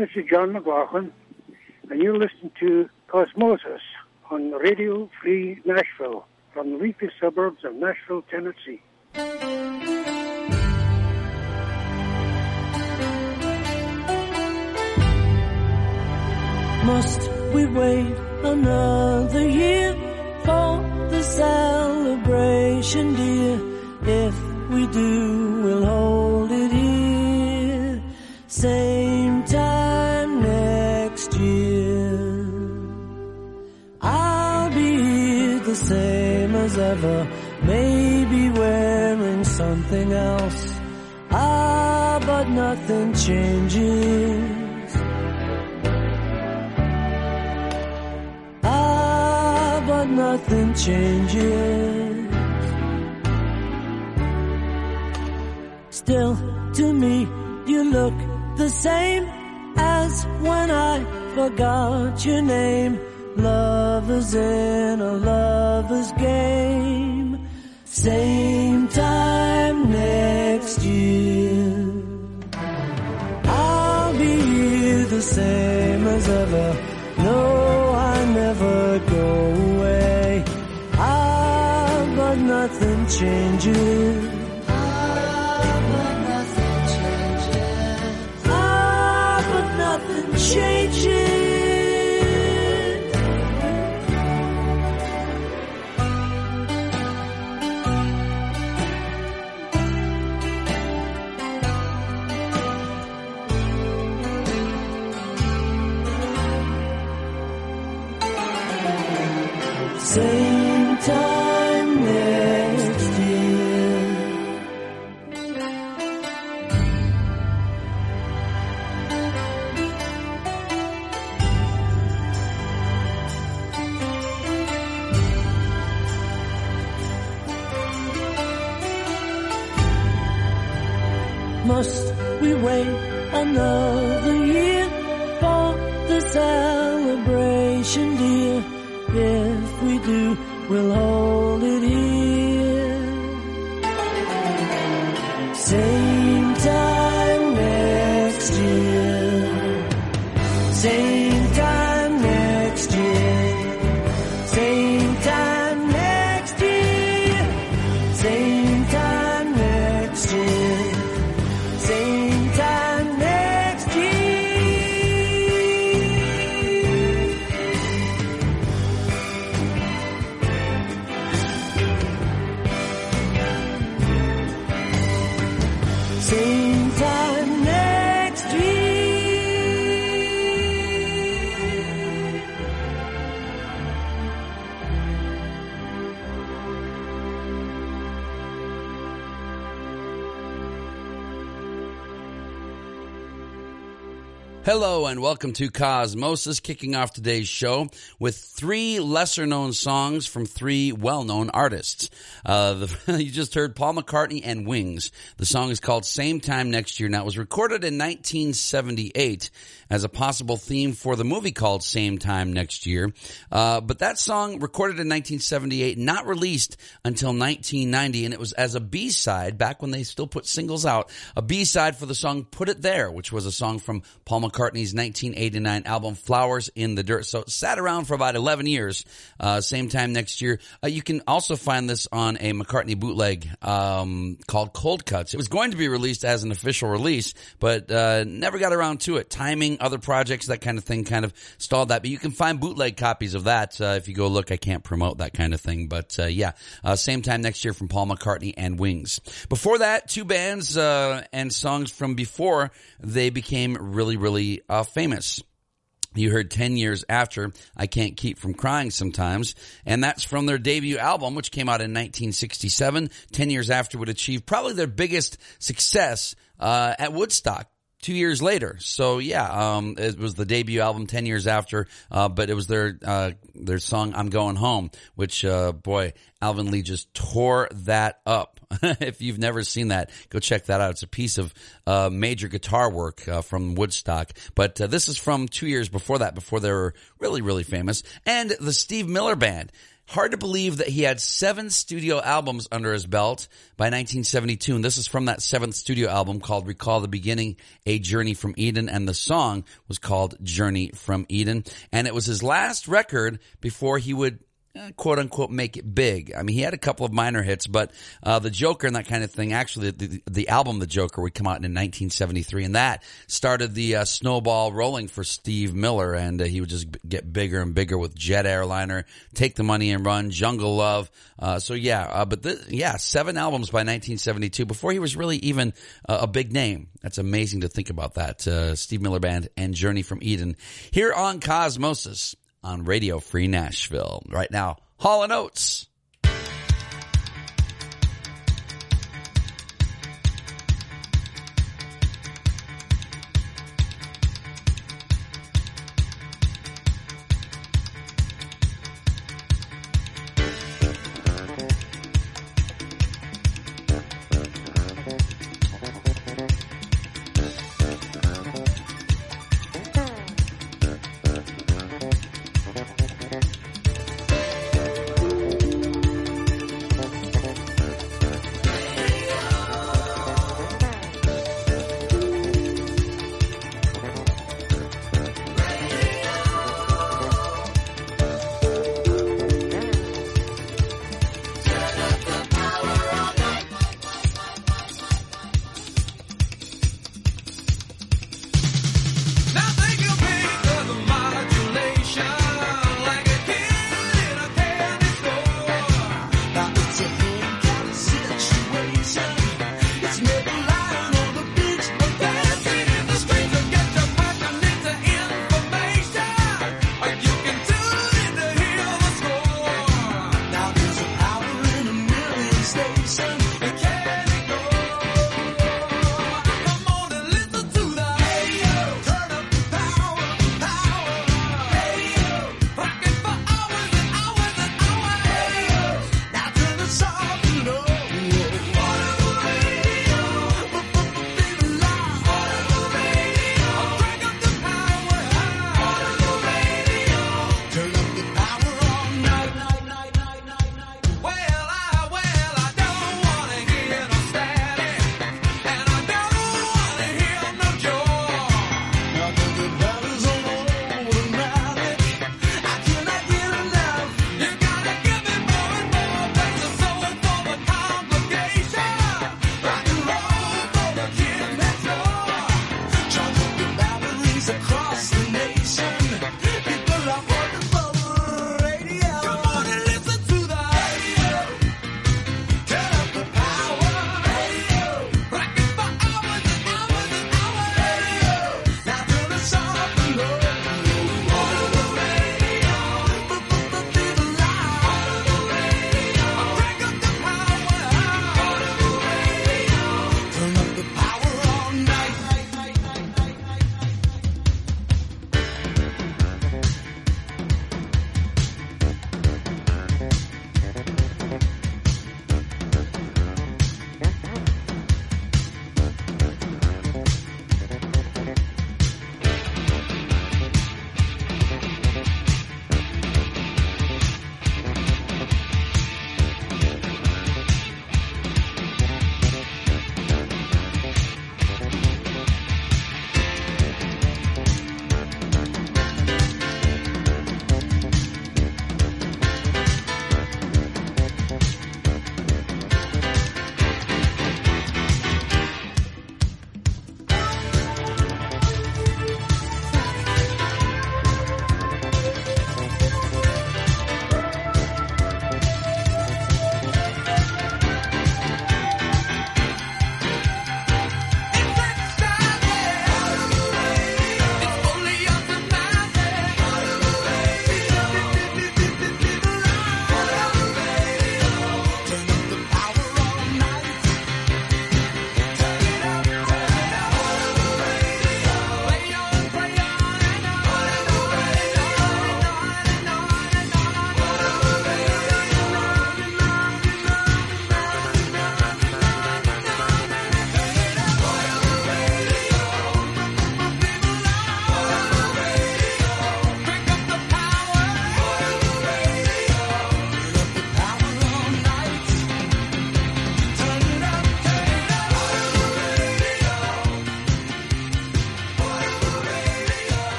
This is John McLaughlin, and you're listening to Cosmosis on Radio Free Nashville from the leafy suburbs of Nashville, Tennessee. Must we wait another year for the celebration, dear? If we do, we'll hold it here. Same time next year. I'll be the same as ever. Maybe wearing something else. Ah, but nothing changes. Ah, but nothing changes. Still, to me, you look the same as when I forgot your name. Lovers in a lover's game. Same time next year. I'll be here the same as ever. No, I never go away. Ah, but nothing changes. Nothing do, we'll Hello and welcome to Cosmosis, kicking off today's show with three lesser known songs from three well known artists. Uh, the, you just heard Paul McCartney and Wings. The song is called Same Time Next Year. Now it was recorded in 1978 as a possible theme for the movie called Same Time Next Year. Uh, but that song recorded in 1978, not released until 1990, and it was as a B-side back when they still put singles out, a B-side for the song Put It There, which was a song from Paul McCartney's 1989 album Flowers in the Dirt. So it sat around for about 11 years. Uh, same time next year. Uh, you can also find this on a McCartney bootleg um, called Cold Cuts. It was going to be released as an official release, but uh, never got around to it. Timing, other projects, that kind of thing kind of stalled that. But you can find bootleg copies of that uh, if you go look. I can't promote that kind of thing, but uh, yeah, uh, same time next year from Paul McCartney and Wings. Before that, two bands uh, and songs from before they became really, really uh, famous. You heard 10 years after I Can't Keep From Crying Sometimes, and that's from their debut album, which came out in 1967. 10 years after would achieve probably their biggest success uh, at Woodstock. Two years later. So yeah, um, it was the debut album ten years after, uh, but it was their uh, their song "I'm Going Home," which uh, boy, Alvin Lee just tore that up. if you've never seen that, go check that out. It's a piece of uh, major guitar work uh, from Woodstock. But uh, this is from two years before that, before they were really really famous, and the Steve Miller Band. Hard to believe that he had seven studio albums under his belt by 1972. And this is from that seventh studio album called Recall the Beginning, A Journey from Eden. And the song was called Journey from Eden. And it was his last record before he would quote unquote make it big. I mean, he had a couple of minor hits, but uh, the Joker and that kind of thing. Actually, the, the album The Joker would come out in 1973, and that started the uh, snowball rolling for Steve Miller, and uh, he would just get bigger and bigger with Jet Airliner, Take the Money and Run, Jungle Love. Uh, so yeah, uh, but the, yeah, seven albums by 1972 before he was really even a big name. That's amazing to think about that. Steve Miller Band and Journey from Eden here on Cosmosis on Radio Free Nashville. Right now, Hall Oates.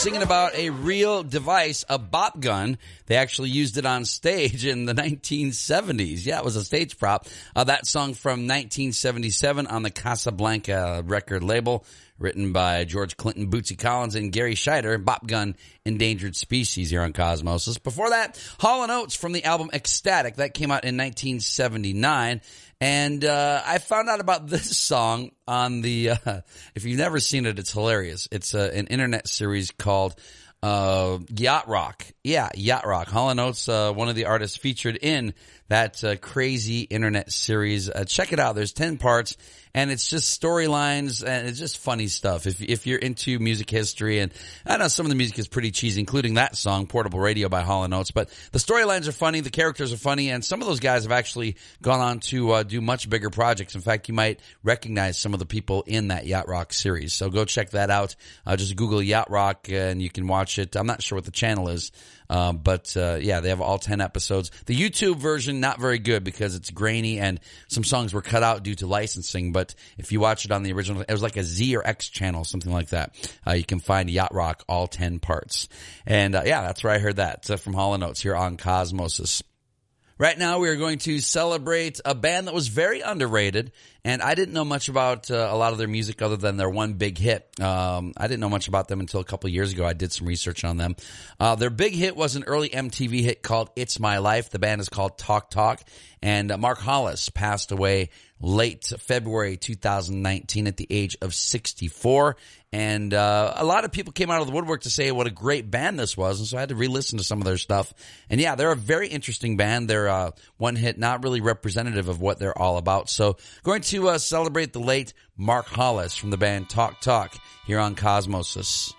Singing about a real device, a bop gun. They actually used it on stage in the 1970s. Yeah, it was a stage prop. Uh, that song from 1977 on the Casablanca record label, written by George Clinton, Bootsy Collins, and Garry Shider. Bop gun, endangered species here on Cosmosis. Before that, Hall Oates from the album X-Static. That came out in 1979. And uh, I found out about this song on the. Uh, if you've never seen it, it's hilarious. It's uh, an internet series called uh, Yacht Rock. Yeah, Yacht Rock. Hall Oates, uh, one of the artists featured in that uh, crazy internet series. Uh, check it out. There's 10 parts and it's just storylines and it's just funny stuff. If, if you're into music history and I know some of the music is pretty cheesy, including that song, Portable Radio by Hall and Oates, but the storylines are funny. The characters are funny and some of those guys have actually gone on to uh, do much bigger projects. In fact, you might recognize some of the people in that Yacht Rock series. So go check that out. Uh, just Google Yacht Rock and you can watch it. I'm not sure what the channel is. Um, but uh, yeah, they have all ten episodes. The YouTube version not very good because it's grainy and some songs were cut out due to licensing. But if you watch it on the original, it was like a Z or X channel, something like that. Uh, you can find Yacht Rock all ten parts. And uh, yeah, that's where I heard that uh, from Hall and Oates here on Cosmosis. Right now, we are going to celebrate a band that was very underrated, and I didn't know much about uh, a lot of their music other than their one big hit. Um, I didn't know much about them until a couple years ago. I did some research on them. Uh, their big hit was an early MTV hit called "It's My Life." The band is called Talk Talk, and uh, Mark Hollis passed away late February 2019 at the age of 64. And uh, a lot of people came out of the woodwork to say what a great band this was, and so I had to re-listen to some of their stuff. And yeah, they're a very interesting band. They're uh, one hit, not really representative of what they're all about. So going to uh, celebrate the late Mark Hollis from the band Talk Talk here on Cosmosis.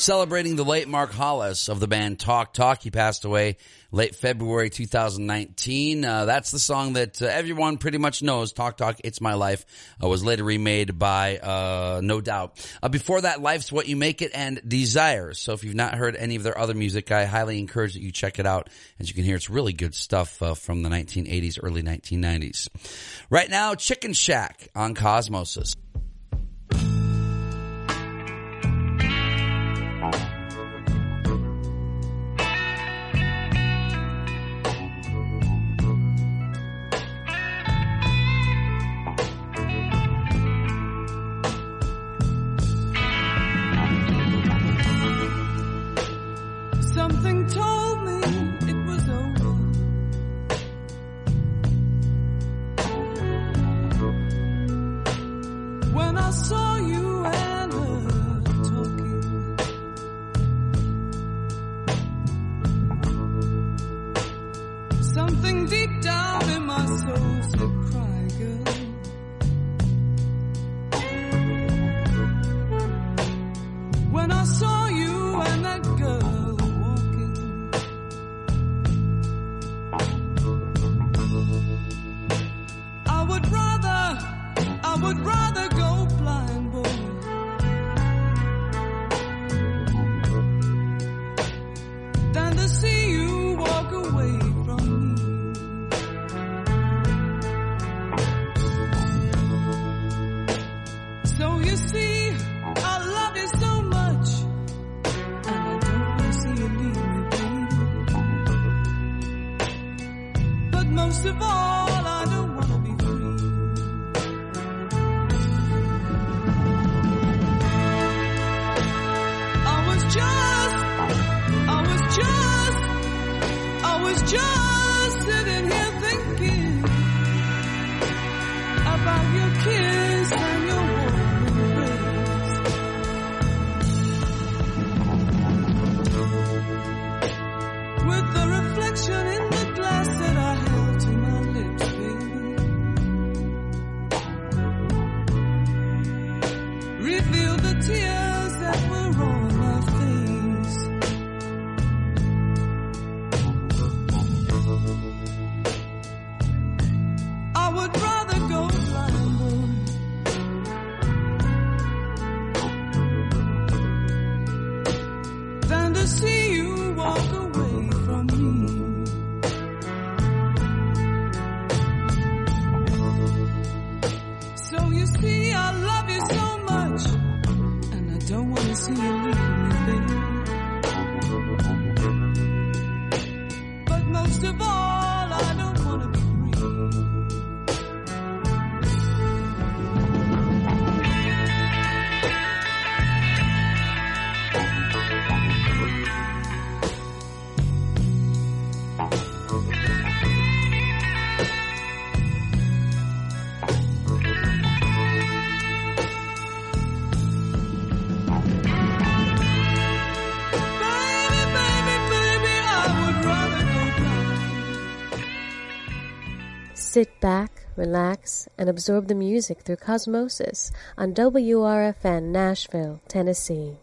celebrating the late Mark Hollis of the band Talk Talk. He passed away late February 2019. Uh, that's the song that uh, everyone pretty much knows. Talk Talk, It's My Life uh, was later remade by uh, No Doubt. Uh, before that, Life's What You Make It and Desires. So if you've not heard any of their other music, I highly encourage that you check it out. As you can hear, it's really good stuff uh, from the 1980s, early 1990s. Right now, Chicken Shack on Cosmosis. So. Sit back, relax, and absorb the music through Cosmosis on WRFN Nashville, Tennessee.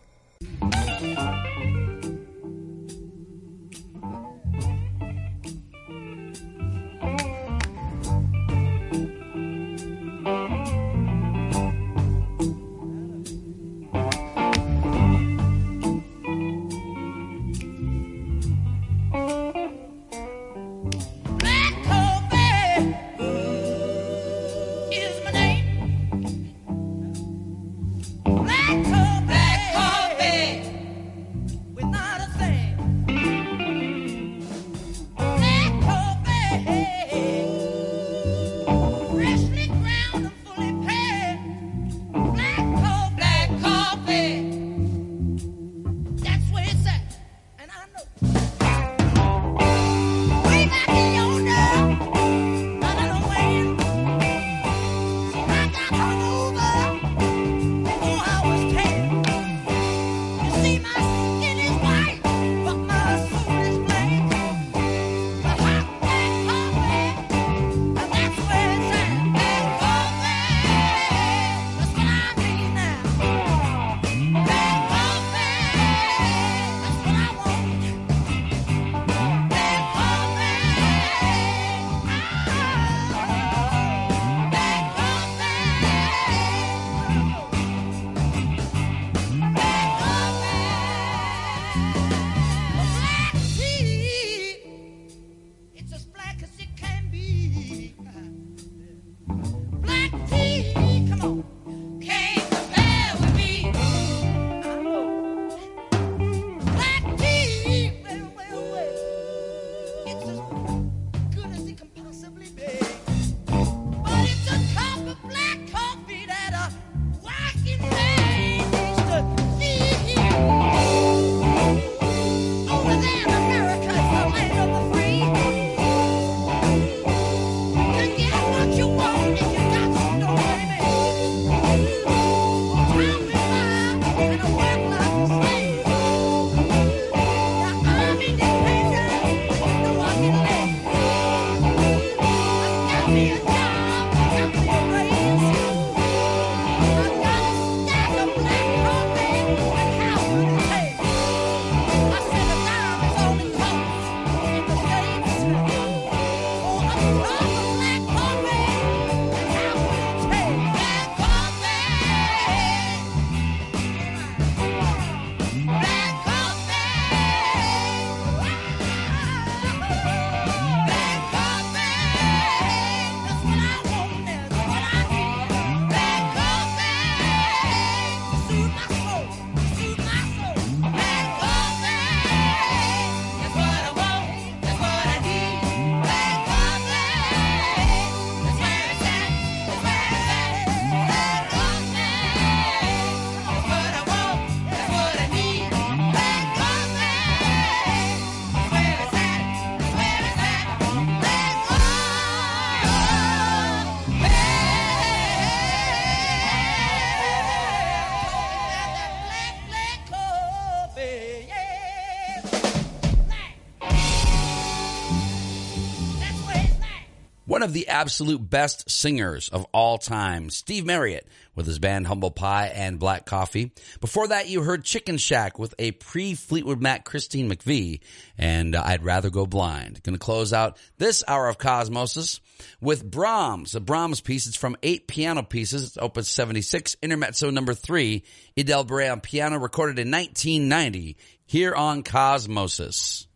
Of the absolute best singers of all time, Steve Marriott, with his band Humble Pie and Black Coffee. Before that, you heard Chicken Shack with a pre Fleetwood Mac Christine McVie, and uh, I'd Rather Go Blind. Going to close out this hour of Cosmosis with Brahms, a Brahms piece. It's from eight piano pieces. It's opus 76, intermezzo number three, Idil Biret on piano, recorded in 1990 here on Cosmosis.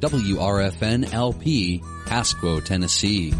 WRFN LP, Pasquo, Tennessee.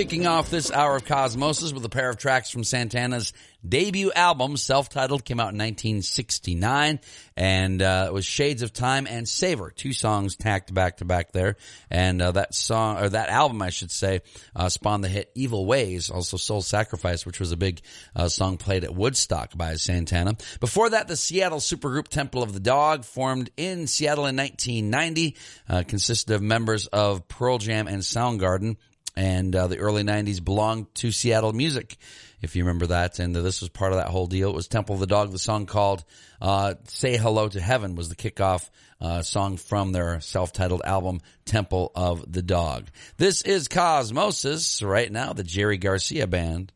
Kicking off this hour of Cosmosis with a pair of tracks from Santana's debut album, self-titled, came out in 1969, and uh, it was Shades of Time and Savor, two songs tacked back to back there, and uh, that song or that album, I should say, uh, spawned the hit "Evil Ways," also "Soul Sacrifice," which was a big uh, song played at Woodstock by Santana. Before that, the Seattle supergroup Temple of the Dog, formed in Seattle in 1990, uh, consisted of members of Pearl Jam and Soundgarden and uh, the early 90s belonged to Seattle music, if you remember that. And uh, this was part of that whole deal. It was Temple of the Dog. The song called uh, Say Hello to Heaven was the kickoff uh, song from their self-titled album, Temple of the Dog. This is Cosmosis. Right now, the Jerry Garcia Band.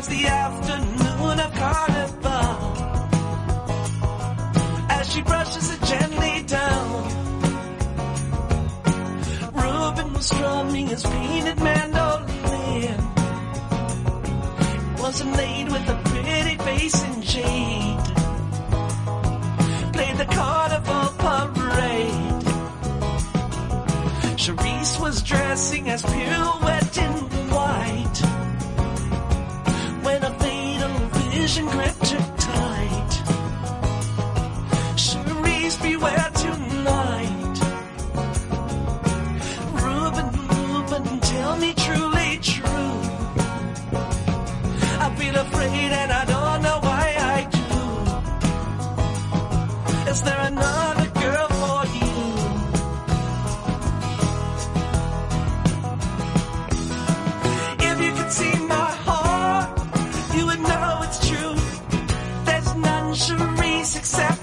It the afternoon of carnival. As she brushes it gently down, Reuben was strumming his painted mandolin. It was a maid with a pretty face in jade. Played the carnival parade. Cherise was dressing as pirouette in white when a fatal vision gripped her tight. Cherise, beware tonight. Reuben, Reuben, tell me truly true. I feel afraid and I don't know why I do. Is there another Cherise,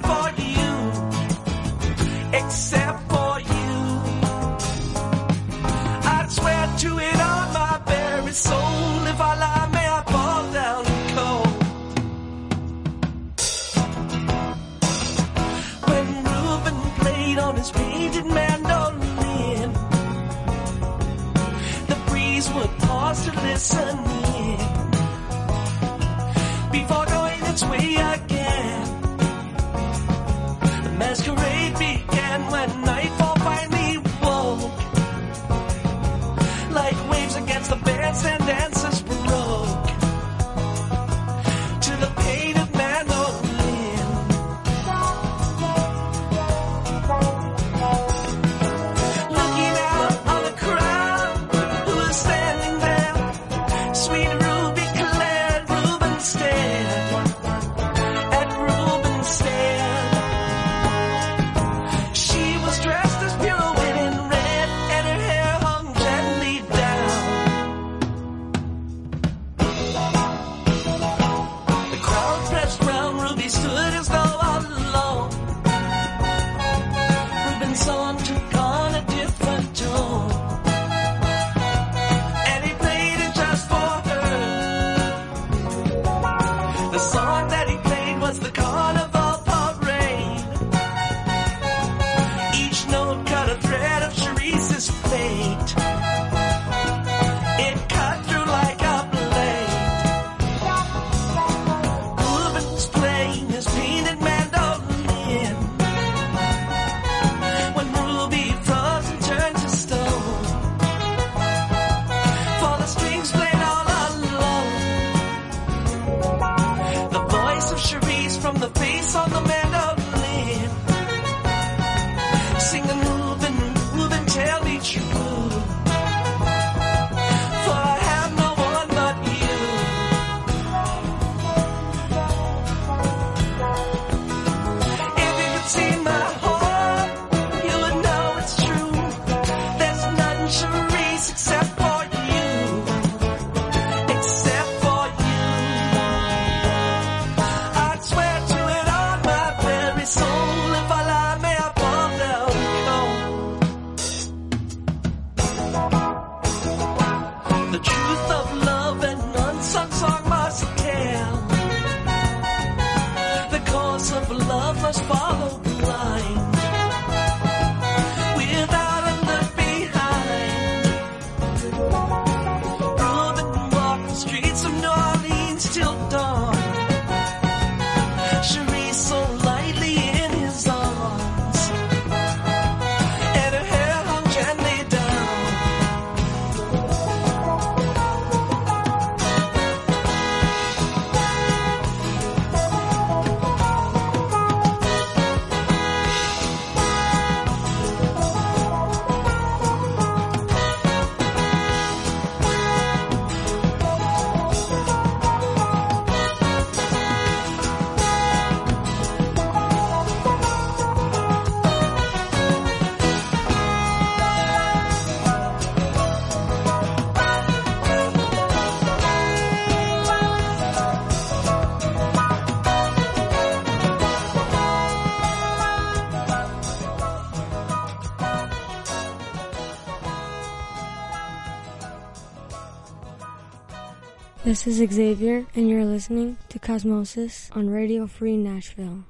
This is Xavier, and you're listening to Cosmosis on Radio Free Nashville.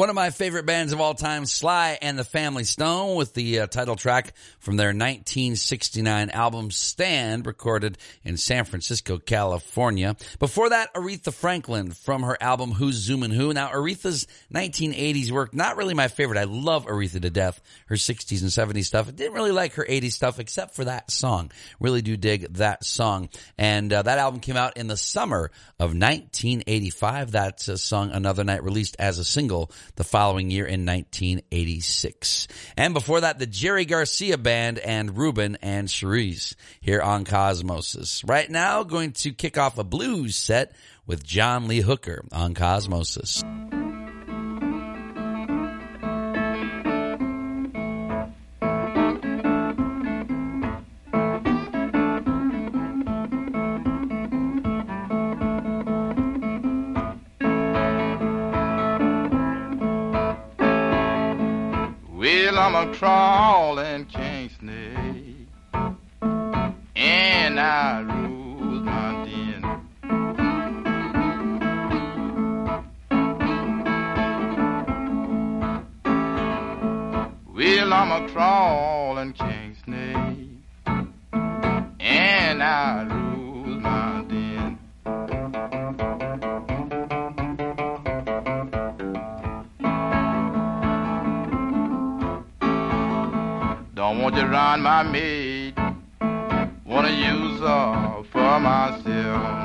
One of my favorite bands of all time, Sly and the Family Stone, with the uh, title track from their 1969 album Stand, recorded in San Francisco, California. Before that, Aretha Franklin from her album Who's Zoomin' Who. Now, Aretha's 1980s work, not really my favorite. I love Aretha to death, her 60s and 70s stuff. I didn't really like her 80s stuff except for that song. Really do dig that song. And uh, that album came out in the summer of 1985. That's a song Another Night released as a single the following year in 1986. And before that, the Jerry Garcia Band and Reuben and Cherise here on Cosmosis. Right now, going to kick off a blues set with John Lee Hooker on Cosmosis. Well, I'm a crawling king snake, and I rule my den. Well, I'm a crawling king snake, and I rule my Around my maid. Wanna use her for myself.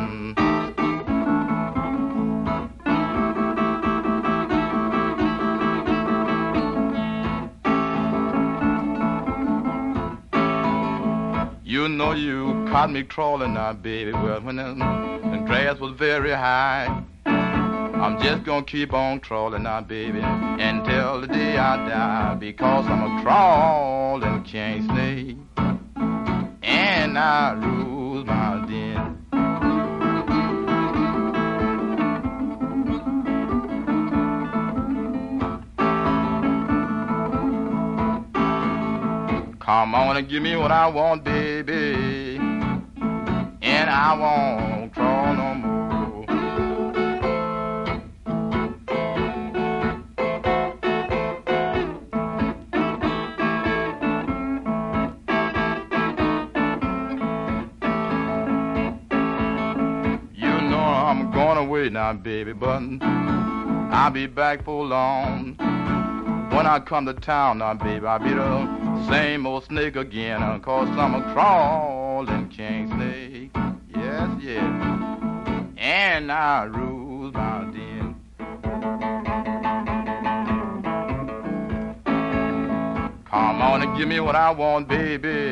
You know you caught me crawling now, baby. Well, when the, grass was very high. I'm just gonna keep on crawling now, baby, until the day I die. Because I'm a crawling king snake, and I rule my den. Come on and give me what I want, baby, and I won't now, baby, but I'll be back for long. When I come to town now, baby, I'll be the same old snake again, uh, cause I'm a crawling king snake. Yes, yes. And I rules my den. Come on and give me what I want, baby.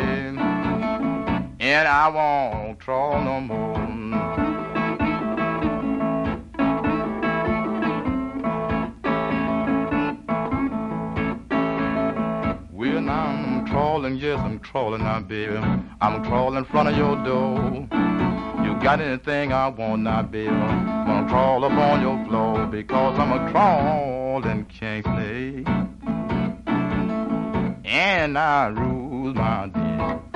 And I won't crawl no more. Now I'm crawling, yes, I'm crawling now, baby. I'm crawling in front of your door. You got anything I want now, baby? I'm gonna crawl up on your floor because I'm a crawling king snake. And I rule my day.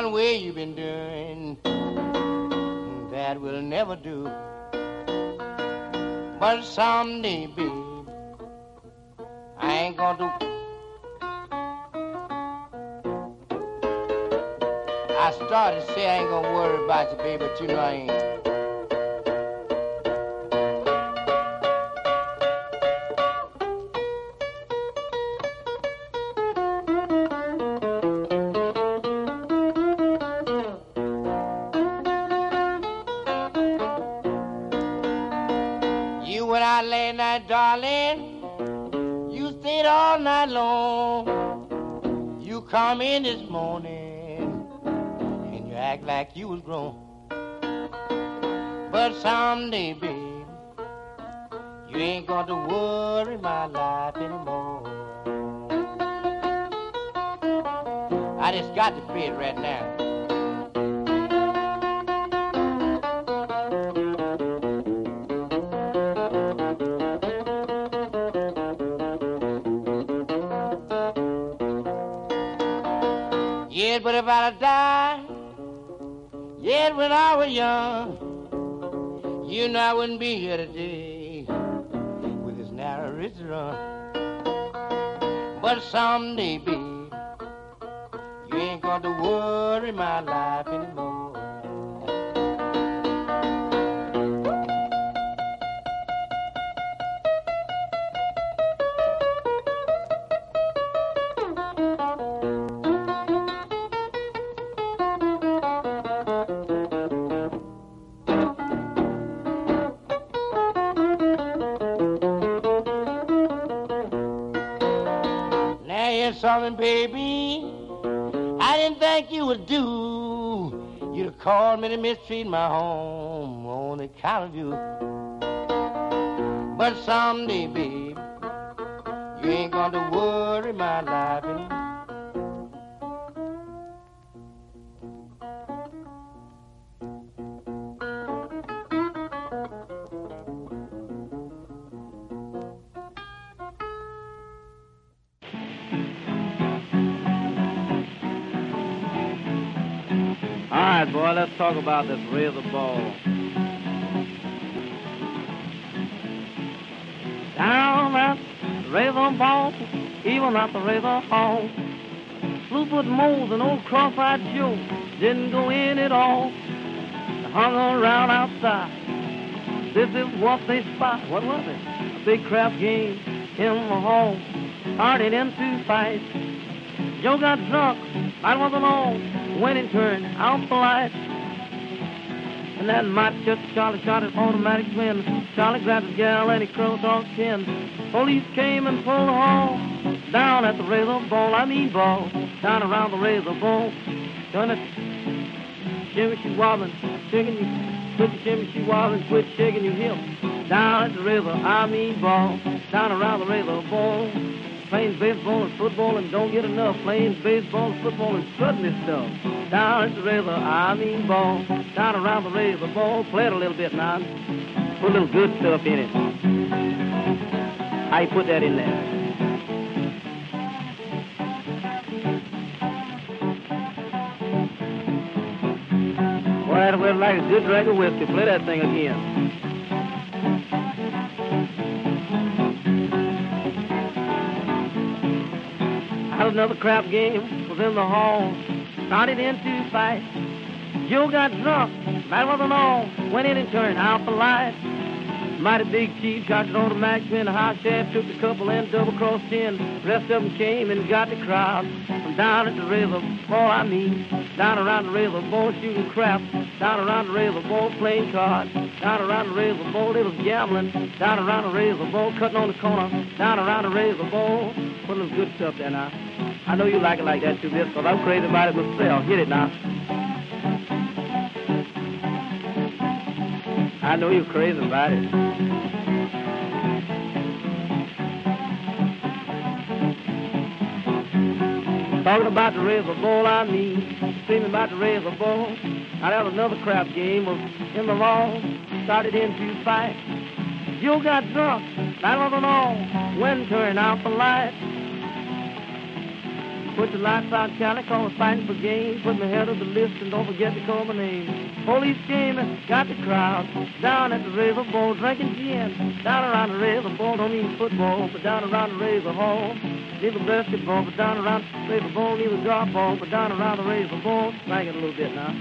Down way you've been doing. That will never do. But someday, babe, I ain't gonna do. I started to say I ain't gonna worry about you, baby, but you know I ain't. Got to pay it right now. Yeah, but if have died, yeah, when I was young, you know I wouldn't be here today with this narrow restaurant. But someday, babe, worry my life mistreat my home on account of you. At the razor hall. Bluefoot Mose and old cross-eyed Joe didn't go in at all. They hung around outside. This is what they spot. What was it? A big crap game in the hall. Started into fight. Joe got drunk. I was alone when it turned out the light. And that might just Charlie shot his automatic twin. Charlie grabbed his gal and he crossed off chin. Police came and pulled the haul down at the razor ball. I mean ball down around the razor ball. It. Shimmy, she wobbling, shaking you. Quit shimmy, she wobbling, quit shaking your hip. Down at the river, I mean ball, down around the razor ball. Playing baseball and football and don't get enough. Playing baseball, and football, and strutting this stuff. Down at the river, I mean ball. Down around the razor ball. Play it a little bit now. Put a little good stuff in it. You put that in there? Anybody like a good drink of whiskey, play that thing again. Had another crap game, was in the hall, started into fight. Joe got drunk, that wasn't all, went in and turned out the light. Mighty big chief got it on the hot shaft, took a couple and double crossed in. Rest of them came and got the crowd from down at the river, all I mean, down around the river, boy shooting crap, down around the river, boy playing cards, down around the river, boy they was gambling, down around the river, boy cutting on the corner, down around the river, boy, put a little good stuff there now. I know you like it like that too, Biff, because I'm crazy about it myself. Hit it now. I know you're crazy about it. Talking about the river bowl, I mean, screaming about the river bowl. That was another crap game was in the law, started into fight. You got drunk, that wasn't all. When turned out the light. Put the lights out, Cali, cause fighting for games. Put my head on the list and don't forget to call my name. Police came and got the crowd down at the river bowl drinking gin. Down around the river bowl, don't mean football, but down around the river hall. Neither basketball, but down around the river bowl, neither golf ball, but down around the river bowl. Sing it a little bit now.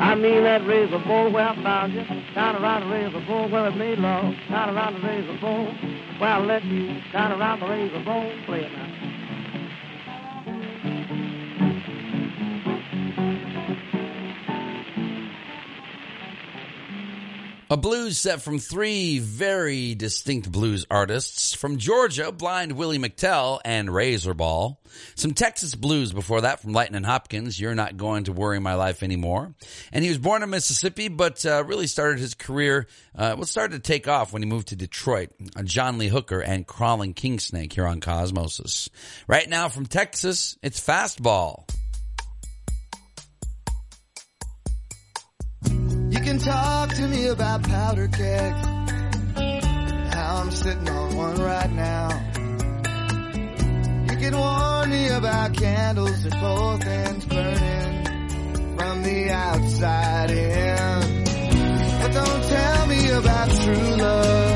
I mean that razor bowl where I found you, down around the razor bowl where it made love, down around the razor bowl I let you, down around the razor bowl. Play it now. A blues set from three very distinct blues artists. From Georgia, Blind Willie McTell and Razorball. Some Texas blues before that from Lightning Hopkins, You're Not Going to Worry My Life Anymore. And he was born in Mississippi, but uh, really started his career, uh, well, started to take off when he moved to Detroit. Uh, John Lee Hooker and Crawling Kingsnake here on Cosmosis. Right now from Texas, it's Fastball. You can talk to me about powder kegs. How I'm sitting on one right now. You can warn me about candles at both ends burning from the outside in. But don't tell me about true love.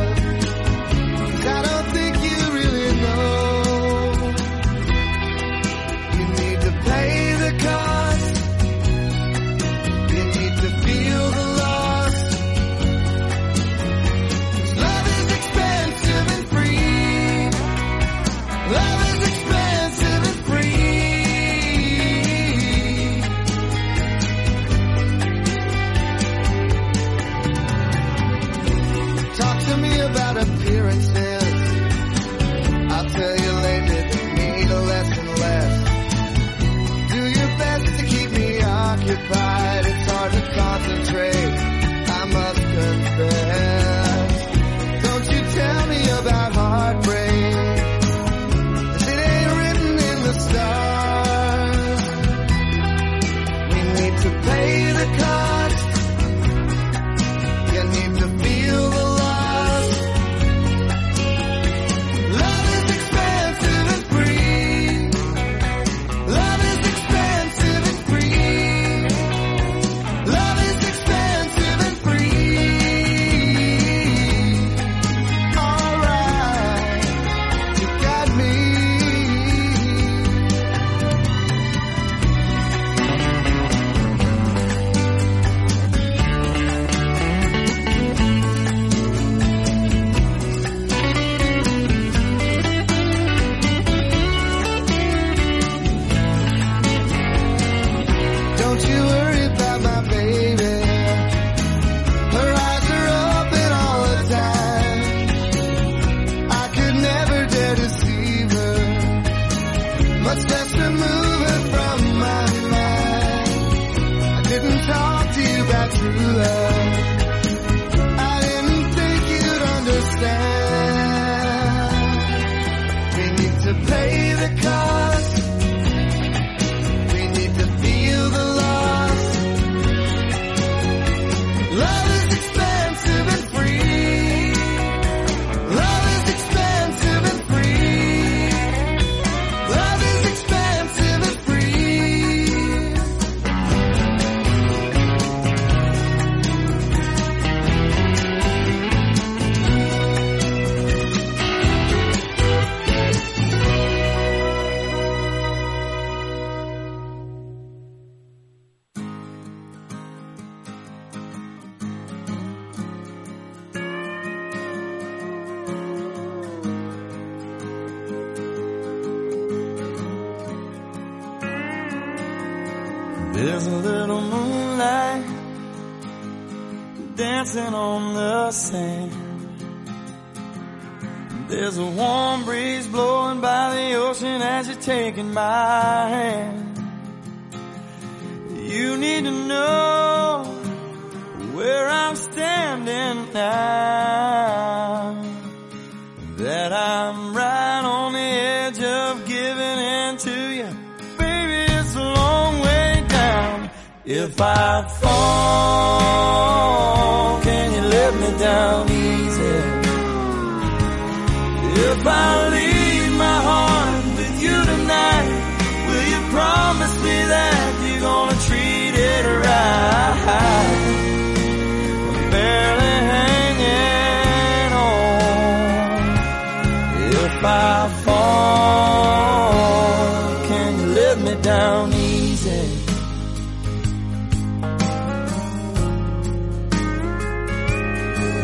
easy.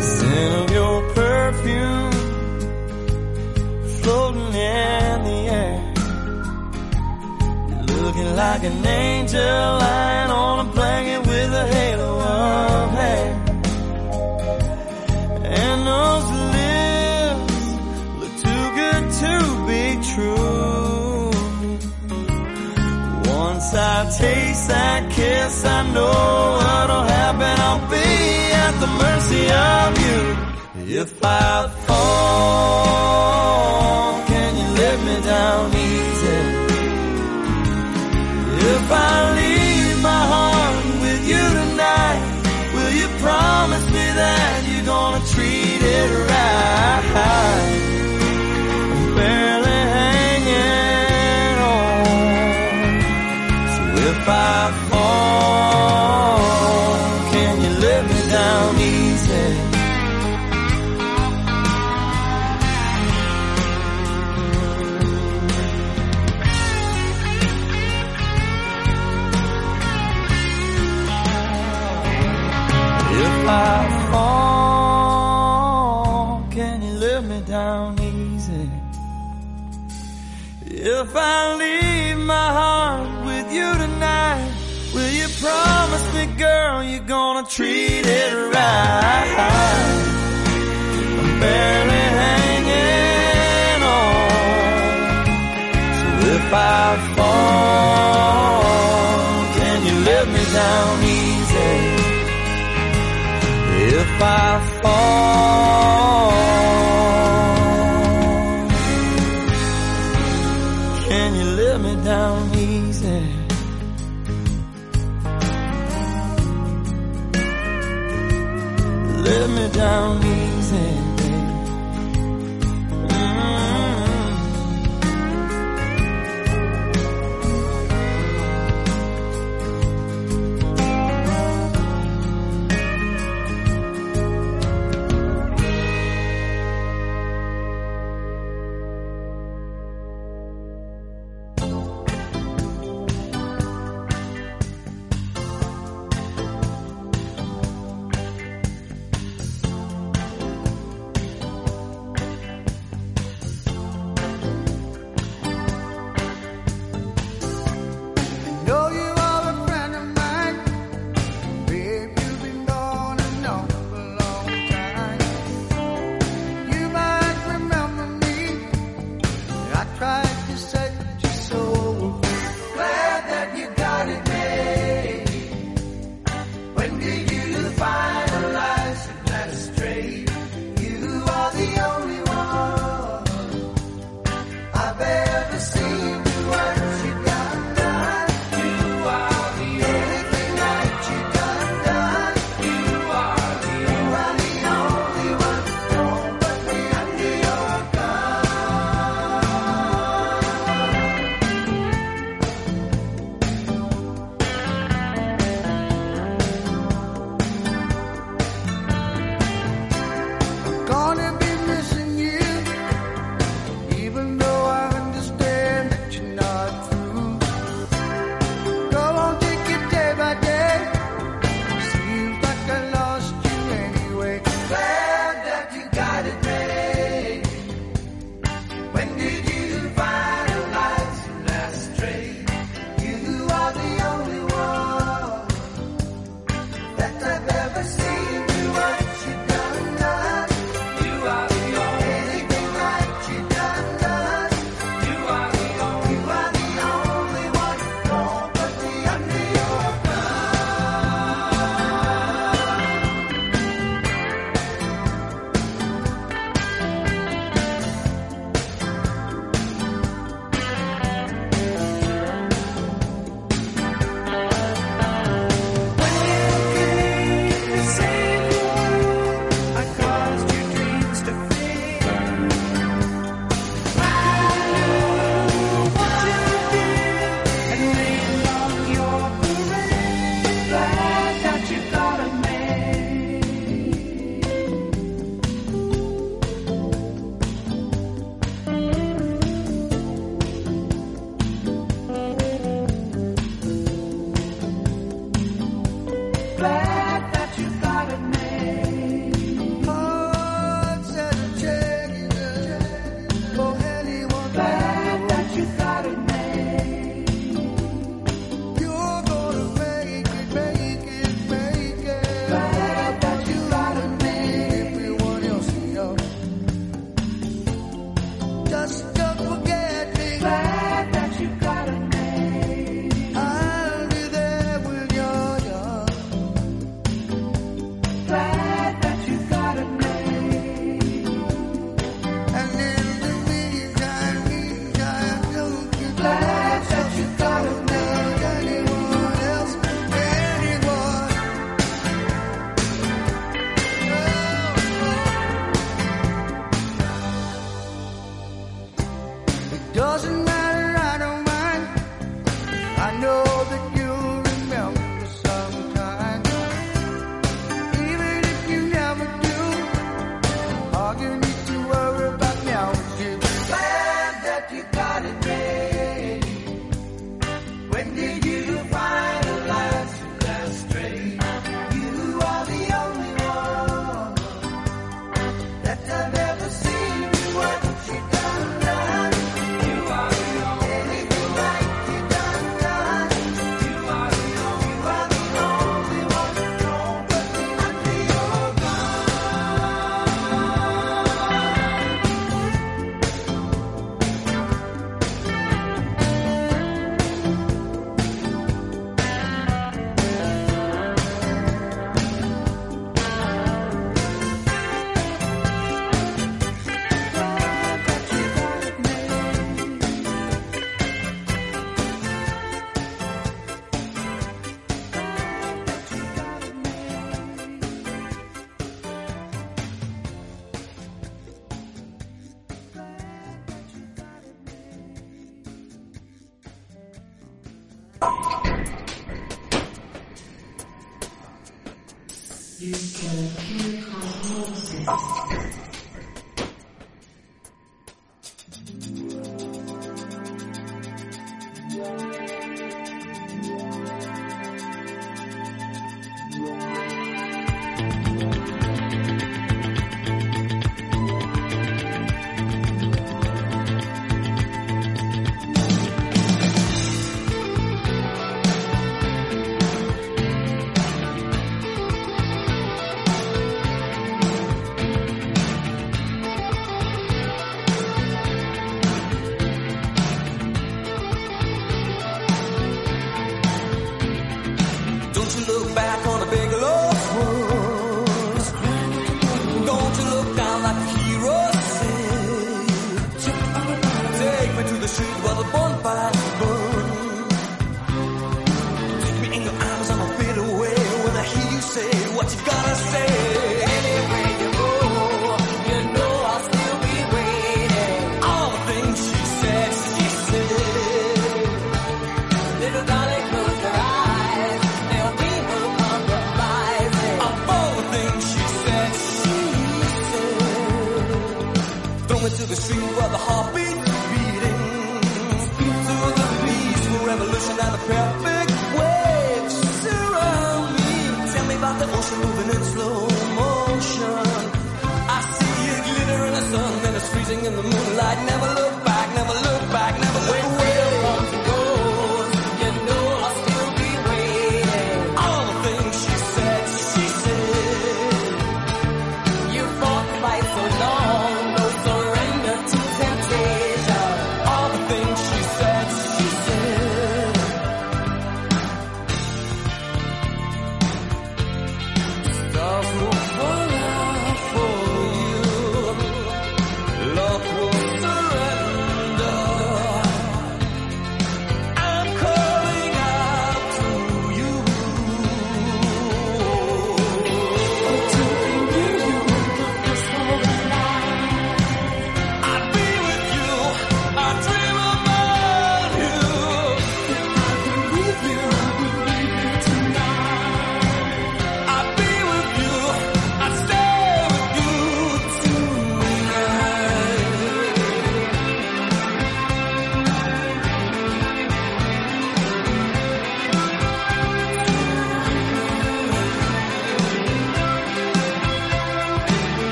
Scent of your perfume floating in the air, looking like an angel. I once I taste that kiss, I know what'll happen. I'll be at the mercy of you if I fall. 哦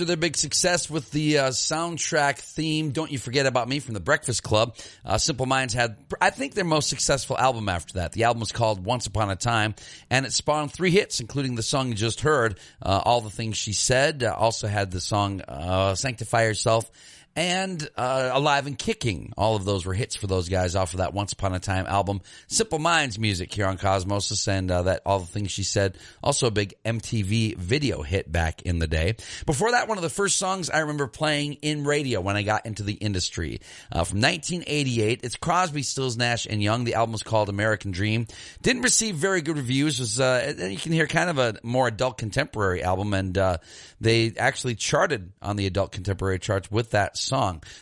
after their big success with the uh, soundtrack theme, Don't You Forget About Me from The Breakfast Club, uh, Simple Minds had, I think, their most successful album after that. The album was called Once Upon a Time, and it spawned three hits, including the song you just heard, uh, All the Things She Said. Uh, also had the song uh, Sanctify Yourself and uh, Alive and Kicking. All of those were hits for those guys off of that Once Upon a Time album. Simple Minds music here on Cosmosis, and uh, that All the Things She Said, also a big MTV video hit back in the day. Before that, one of the first songs I remember playing in radio when I got into the industry uh, from 1988. It's Crosby, Stills, Nash and Young. The album was called American Dream. Didn't receive very good reviews. It was uh, you can hear kind of a more adult contemporary album, and uh, they actually charted on the adult contemporary charts with that song.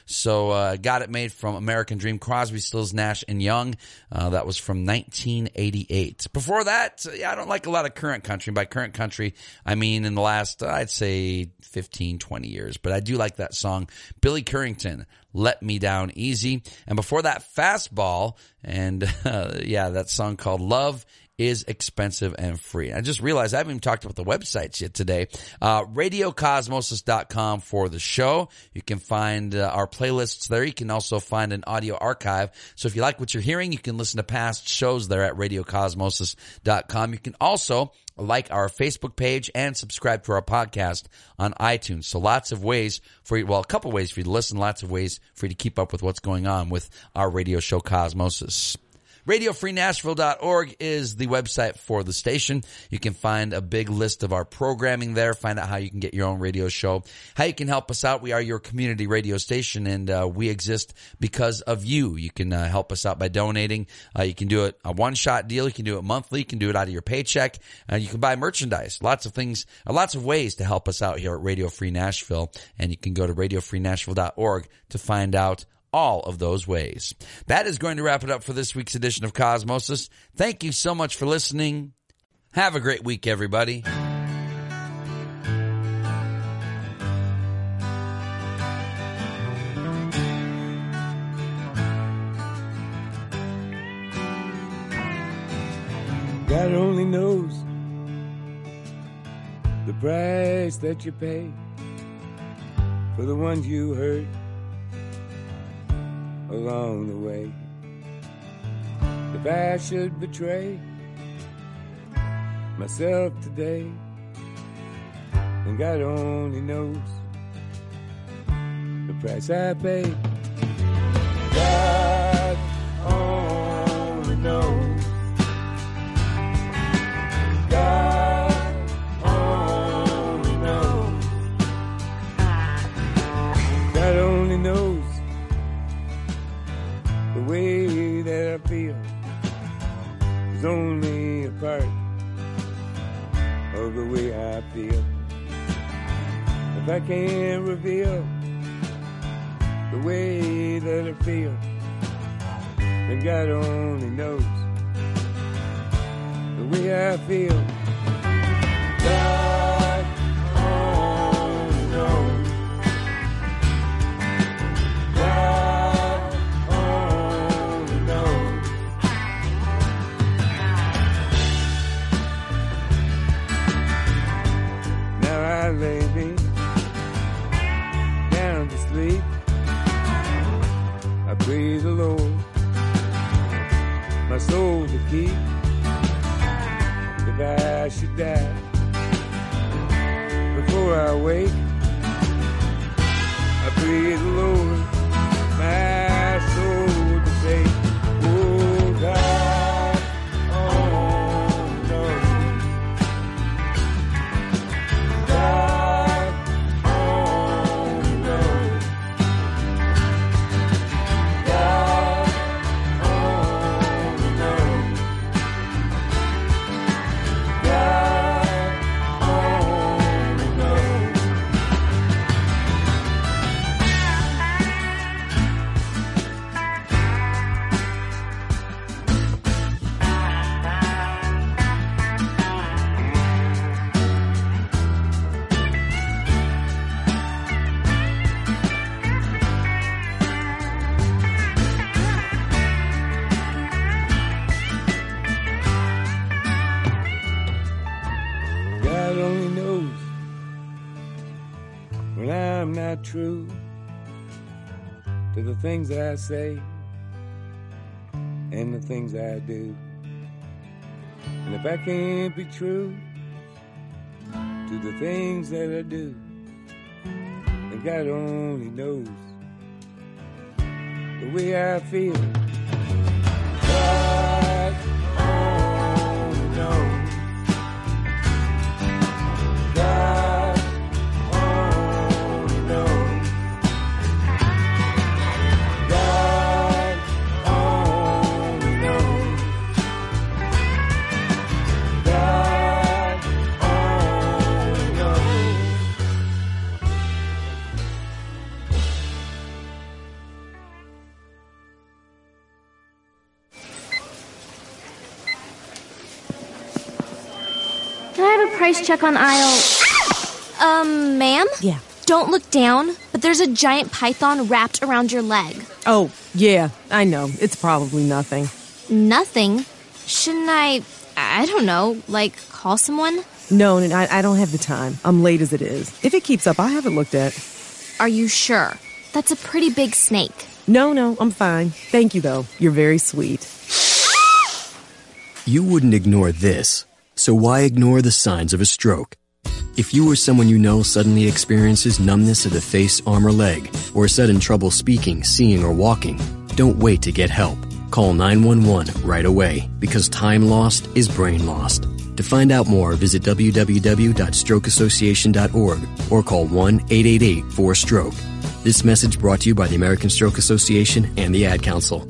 So uh, got it made from American Dream, Crosby, Stills, Nash and Young. Uh, that was from 1988. Before that, yeah, I don't like a lot of current country. By current country, I mean in the last, I'd say 15, 20 years. But I do like that song, Billy Currington. Let Me Down Easy. And before that, Fastball. And uh, yeah, that song called Love is expensive and free. I just realized I haven't even talked about the websites yet today. Uh, radiocosmosis.com for the show. You can find uh, our playlists there. You can also find an audio archive. So if you like what you're hearing, you can listen to past shows there at radiocosmosis.com. You can also like our Facebook page and subscribe to our podcast on iTunes. So lots of ways for you, well, a couple ways for you to listen, lots of ways for you to keep up with what's going on with our radio show Cosmosis. RadioFreeNashville.org is the website for the station. You can find a big list of our programming there. Find out how you can get your own radio show, how you can help us out. We are your community radio station and uh, we exist because of you. You can uh, help us out by donating. Uh, you can do it a one shot deal. You can do it monthly. You can do it out of your paycheck. You can buy merchandise. Lots of things, uh, lots of ways to help us out here at Radio Free Nashville. And you can go to RadioFreeNashville.org to find out all of those ways. That is going to wrap it up for this week's edition of Cosmosis. Thank you so much for listening. Have a great week, everybody. God only knows the price that you pay for the ones you hurt along the way. If I should betray myself today, then God only knows the price I pay. God only knows. I feel is only a part of the way I feel. If I can't reveal the way that I feel, then God only knows the way I feel. God Lay me down to sleep. I pray the Lord, my soul to keep. If I should die before I wake, I pray the Lord, true to the things that I say and the things that I do. And if I can't be true to the things that I do, then God only knows the way I feel. Price check on aisle? Um, ma'am? Yeah. Don't look down, but there's a giant python wrapped around your leg. Oh, yeah, I know. It's probably nothing. Nothing? Shouldn't I, I don't know, like call someone? No, no, I, I don't have the time. I'm late as it is. If it keeps up, I'll have it looked at. Are you sure? That's a pretty big snake. No, no, I'm fine. Thank you, though. You're very sweet. You wouldn't ignore this, so why ignore the signs of a stroke? If you or someone you know suddenly experiences numbness of the face, arm, or leg, or sudden trouble speaking, seeing, or walking, don't wait to get help. Call 911 right away because time lost is brain lost. To find out more, visit www.strokeassociation.org or call 1 888 4 stroke. This message brought to you by the American Stroke Association and the Ad Council.